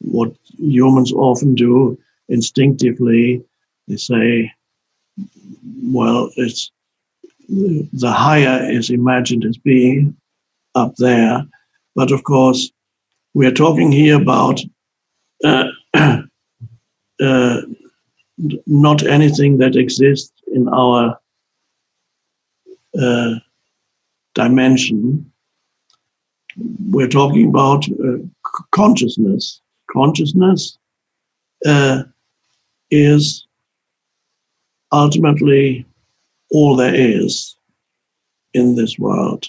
what humans often do instinctively. They say, well, it's the higher is imagined as being up there. But of course, we are talking here about uh, uh, not anything that exists in our uh, dimension. We're talking about uh, consciousness. Consciousness uh, is ultimately all there is in this world.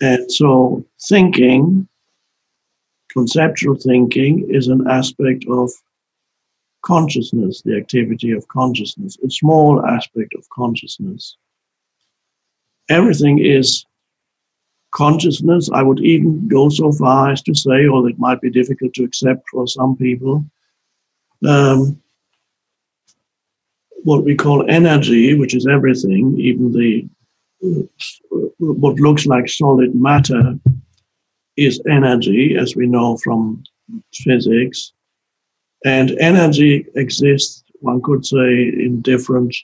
And so thinking, conceptual thinking, is an aspect of consciousness, the activity of consciousness, a small aspect of consciousness. Everything is consciousness. I would even go so far as to say, or it might be difficult to accept for some people, um, what we call energy, which is everything, even the what looks like solid matter is energy, as we know from physics. And energy exists, one could say, in different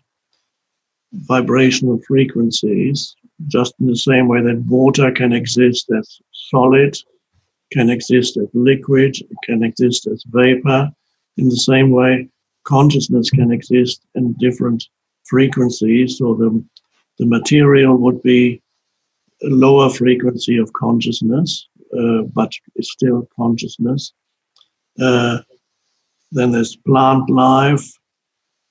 vibrational frequencies, just in the same way that water can exist as solid, can exist as liquid, can exist as vapor. In the same way, consciousness can exist in different frequencies. So the, the material would be a lower frequency of consciousness, uh, but it's still consciousness. Uh, then there's plant life,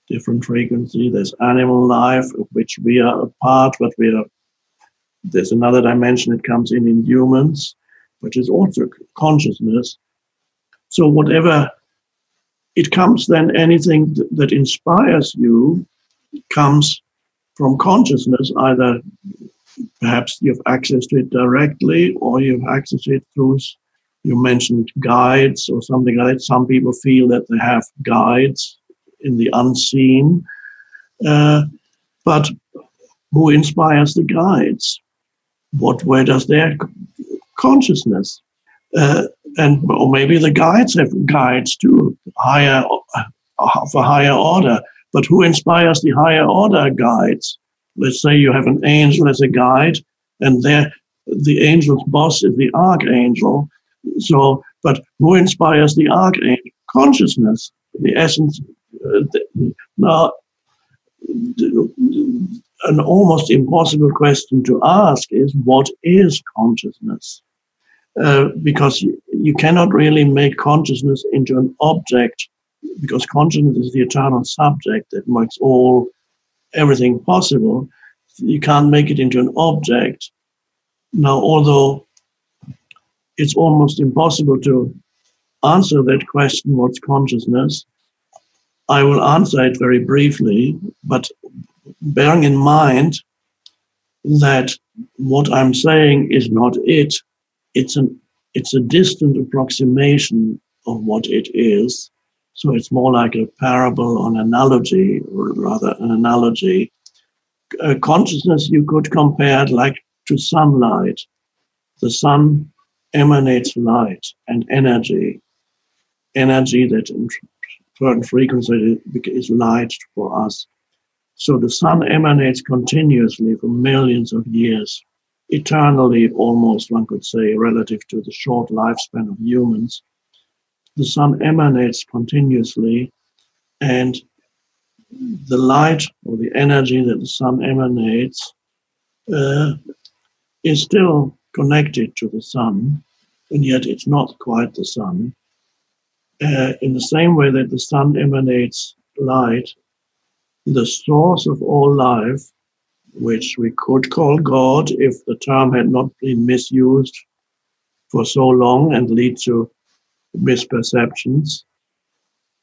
different frequency. There's animal life, of which we are a part, but we are. There's another dimension that comes in in humans, which is also consciousness. So whatever it comes, then anything that inspires you comes from consciousness. Either perhaps you have access to it directly, or you have access to it through you mentioned guides or something like that. Some people feel that they have guides in the unseen. Uh, but who inspires the guides? What where does their consciousness? Uh, and or maybe the guides have guides too, higher uh, of a higher order. But who inspires the higher order guides? Let's say you have an angel as a guide, and there the angel's boss is the archangel, so, but who inspires the archangel? Consciousness, the essence. Uh, the, now, an almost impossible question to ask is what is consciousness? Uh, because you, you cannot really make consciousness into an object because consciousness is the eternal subject that makes all everything possible. You can't make it into an object. Now, although it's almost impossible to answer that question what's consciousness? I will answer it very briefly, but bearing in mind that what I'm saying is not it, it's an it's a distant approximation of what it is. So it's more like a parable or an analogy, or rather an analogy. Uh, consciousness you could compare it like to sunlight. The sun emanates light and energy, energy that in certain frequency is light for us. So the sun emanates continuously for millions of years, eternally almost, one could say, relative to the short lifespan of humans. The sun emanates continuously, and the light or the energy that the sun emanates uh, is still connected to the sun, and yet it's not quite the sun. Uh, in the same way that the sun emanates light, the source of all life, which we could call God if the term had not been misused for so long and lead to misperceptions.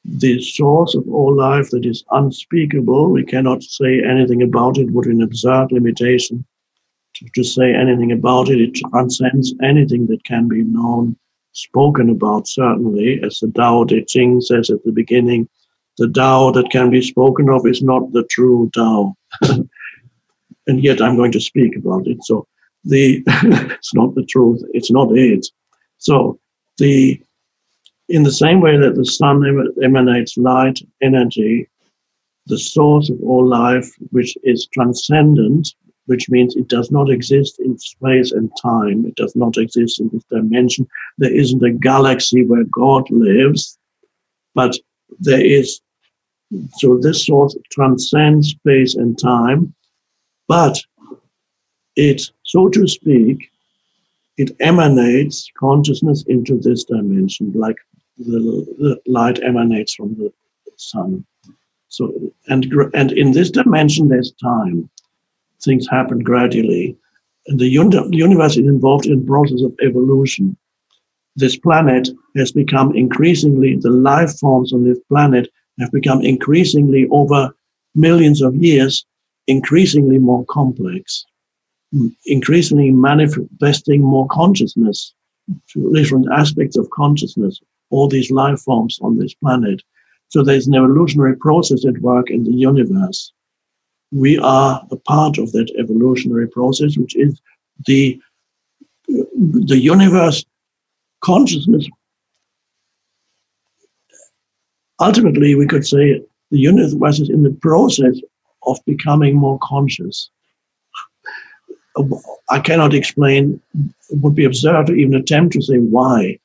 The source of all life that is unspeakable, we cannot say anything about it, would be an absurd limitation to say anything about it. It transcends anything that can be known, spoken about, certainly, as the Tao Te Ching says at the beginning. The Tao that can be spoken of is not the true Tao. and yet I'm going to speak about it. So the it's not the truth, it's not it. So the in the same way that the sun emanates light, energy, the source of all life, which is transcendent, which means it does not exist in space and time. It does not exist in this dimension. There isn't a galaxy where God lives, but there is. So this source transcends space and time, but it, so to speak, it emanates consciousness into this dimension, like the, the light emanates from the sun. So, and and in this dimension, there's time things happen gradually. And the, uni- the universe is involved in process of evolution. This planet has become increasingly, the life forms on this planet have become increasingly over millions of years, increasingly more complex, increasingly manifesting more consciousness, different aspects of consciousness, all these life forms on this planet. So there's an evolutionary process at work in the universe we are a part of that evolutionary process, which is the the universe consciousness. Ultimately, we could say the universe is in the process of becoming more conscious. I cannot explain, it would be absurd to even attempt to say why,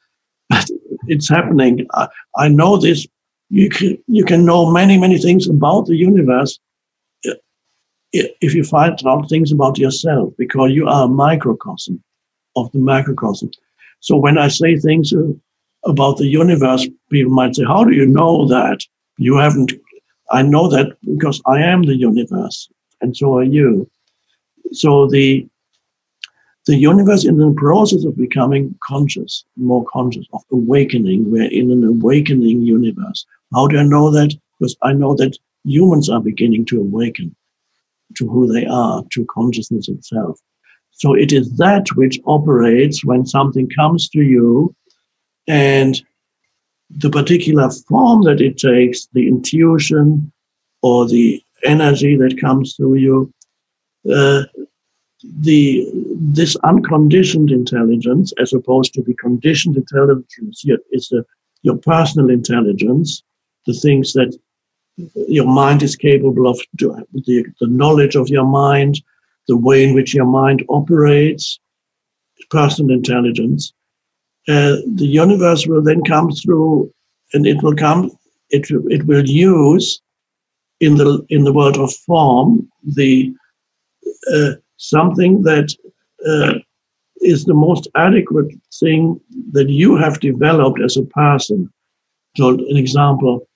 but it's happening. I, I know this. You can, you can know many, many things about the universe if you find out things about yourself, because you are a microcosm of the macrocosm. So when I say things, uh, about the universe, people might say, How do you know that? You haven't. I know that because I am the universe, and so are you. So the the universe in the process of becoming conscious, more conscious, of awakening. We're in an awakening universe. How do I know that? Because I know that humans are beginning to awaken to who they are, to consciousness itself. So it is that which operates when something comes to you and the particular form that it takes, the intuition or the energy that comes through you, uh, the this unconditioned intelligence, as opposed to the conditioned intelligence, is your personal intelligence, the things that your mind is capable of, the, the knowledge of your mind, the way in which your mind operates, personal intelligence. Uh, the universe will then come through, and it will come. It it will use in the in the world of form the uh, something that uh, is the most adequate thing that you have developed as a person. So, an example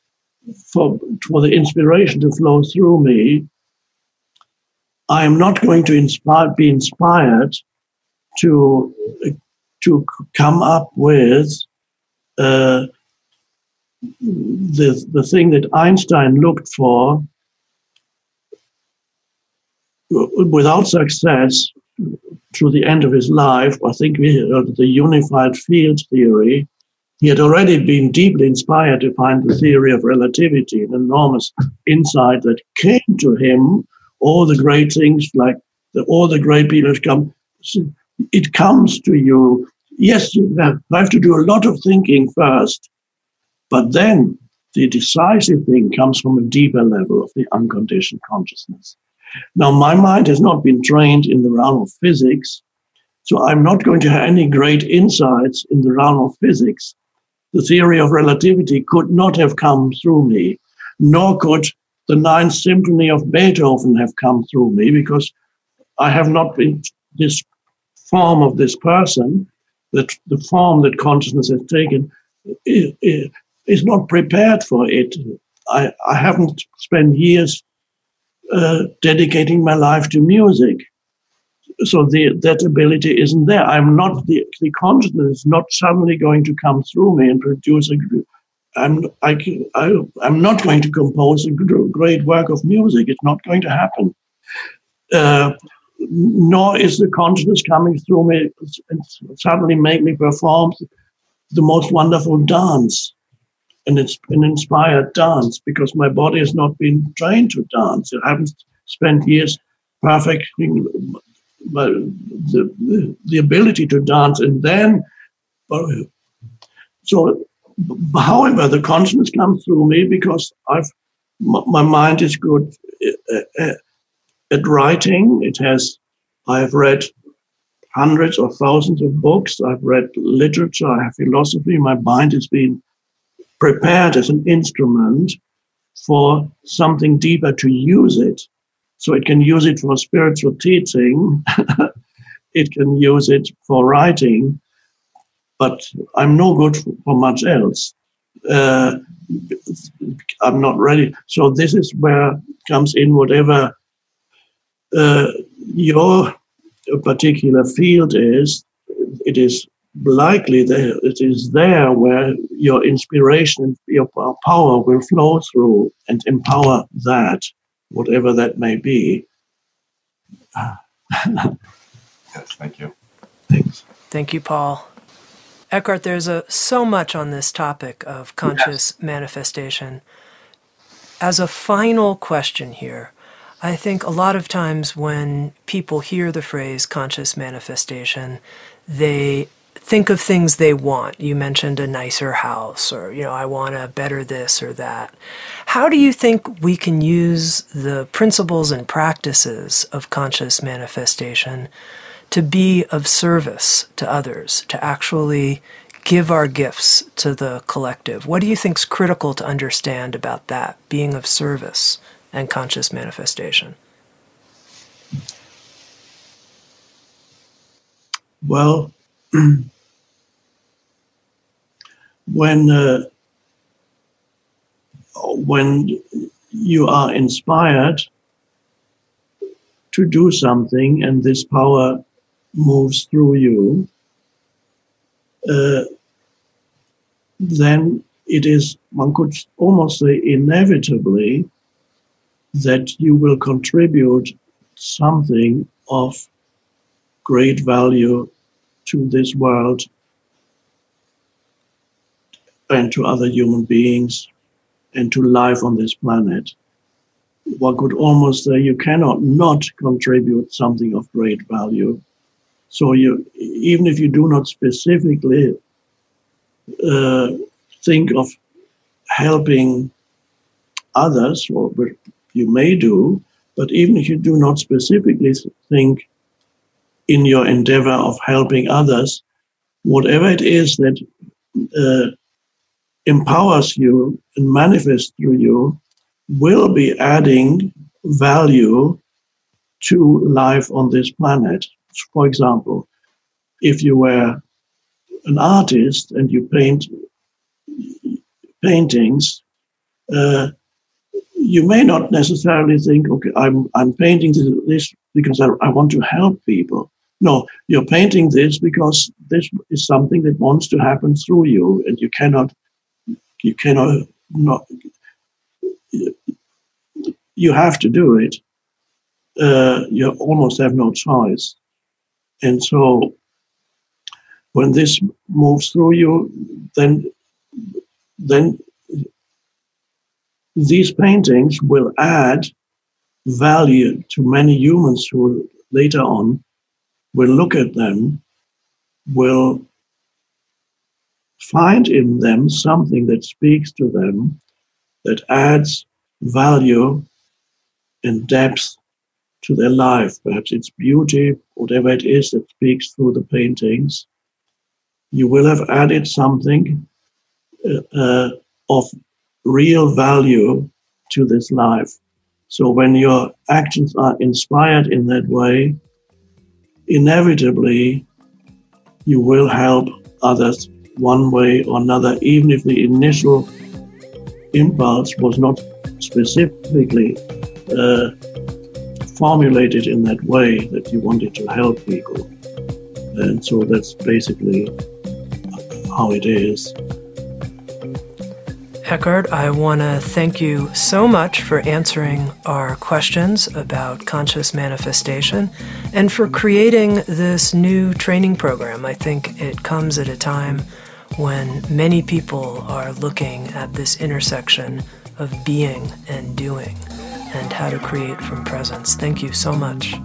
for for the inspiration to flow through me, I am not going to inspire, be inspired to to come up with uh, the the thing that Einstein looked for without success through the end of his life. I think we heard the unified field theory. He had already been deeply inspired to find the theory of relativity, an enormous insight that came to him all the great things like the, all the great people have come. It comes to you. Yes, you have, have to do a lot of thinking first, but then the decisive thing comes from a deeper level of the unconditioned consciousness. Now, my mind has not been trained in the realm of physics, so I'm not going to have any great insights in the realm of physics. The theory of relativity could not have come through me, nor could the Ninth Symphony of Beethoven have come through me because I have not been this form of this person, that the form that consciousness has taken is, not prepared for it. I, I haven't spent years uh, dedicating my life to music. So the, that ability isn't there. I'm not the, the consciousness is not suddenly going to come through me and produce a I'm, I, can I, am not going to compose a great work of music. It's not going to happen. Uh, nor is the consciousness coming through me and suddenly make me perform the most wonderful dance. And it's an inspired dance because my body has not been trained to dance. I haven't spent years perfecting the, the, the ability to dance. And then, so however, the consciousness comes through me because I've my mind is good uh, uh, at writing. It has I've read hundreds or thousands of books. I've read literature. I have philosophy. My mind has been prepared as an instrument for something deeper to use it. So it can use it for spiritual teaching. it can use it for writing but I'm no good for much else. Uh, I'm not ready. So this is where comes in whatever uh, your particular field is. It is likely that it is there where your inspiration, and your power will flow through and empower that, whatever that may be. yes, thank you. Thanks. Thank you, Paul. Eckhart, there's a, so much on this topic of conscious yes. manifestation. As a final question here, I think a lot of times when people hear the phrase conscious manifestation, they think of things they want. You mentioned a nicer house, or, you know, I want a better this or that. How do you think we can use the principles and practices of conscious manifestation to be of service to others, to actually give our gifts to the collective. What do you think is critical to understand about that, being of service and conscious manifestation? Well, when uh, when you are inspired to do something and this power moves through you, uh, then it is, one could almost say, inevitably that you will contribute something of great value to this world and to other human beings and to life on this planet. One could almost say you cannot not contribute something of great value. So you, even if you do not specifically uh, think of helping others, or you may do, but even if you do not specifically think in your endeavor of helping others, whatever it is that uh, empowers you and manifests through you will be adding value to life on this planet. For example, if you were an artist and you paint paintings, uh, you may not necessarily think, okay, I'm, I'm painting this because I, I want to help people. No, you're painting this because this is something that wants to happen through you, and you cannot you cannot not. You have to do it. Uh, you almost have no choice. And so, when this moves through you, then then these paintings will add value to many humans who later on will look at them, will find in them something that speaks to them, that adds value and depth to their life. Perhaps it's beauty, whatever it is that speaks through the paintings. You will have added something uh, uh, of real value to this life. So when your actions are inspired in that way, inevitably you will help others one way or another, even if the initial impulse was not specifically uh, formulated in that way that you wanted to help people. And so that's basically how it is. Eckhart, I want to thank you so much for answering our questions about conscious manifestation and for creating this new training program. I think it comes at a time when many people are looking at this intersection of being and doing and how to create from presence. Thank you so much.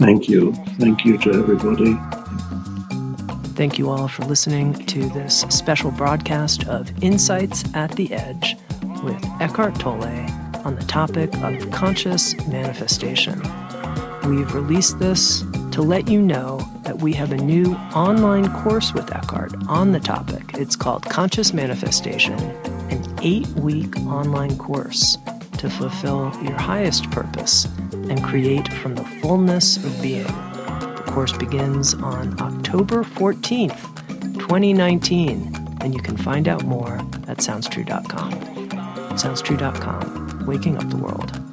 Thank you. Thank you to everybody. Thank you all for listening to this special broadcast of Insights at the Edge with Eckhart Tolle on the topic of conscious manifestation. We've released this to let you know that we have a new online course with Eckhart on the topic. It's called Conscious Manifestation, an eight week online course to fulfill your highest purpose and create from the fullness of being The course begins on October 14th, 2019, and you can find out more at SoundsTrue.com. SoundsTrue.com, waking up the world.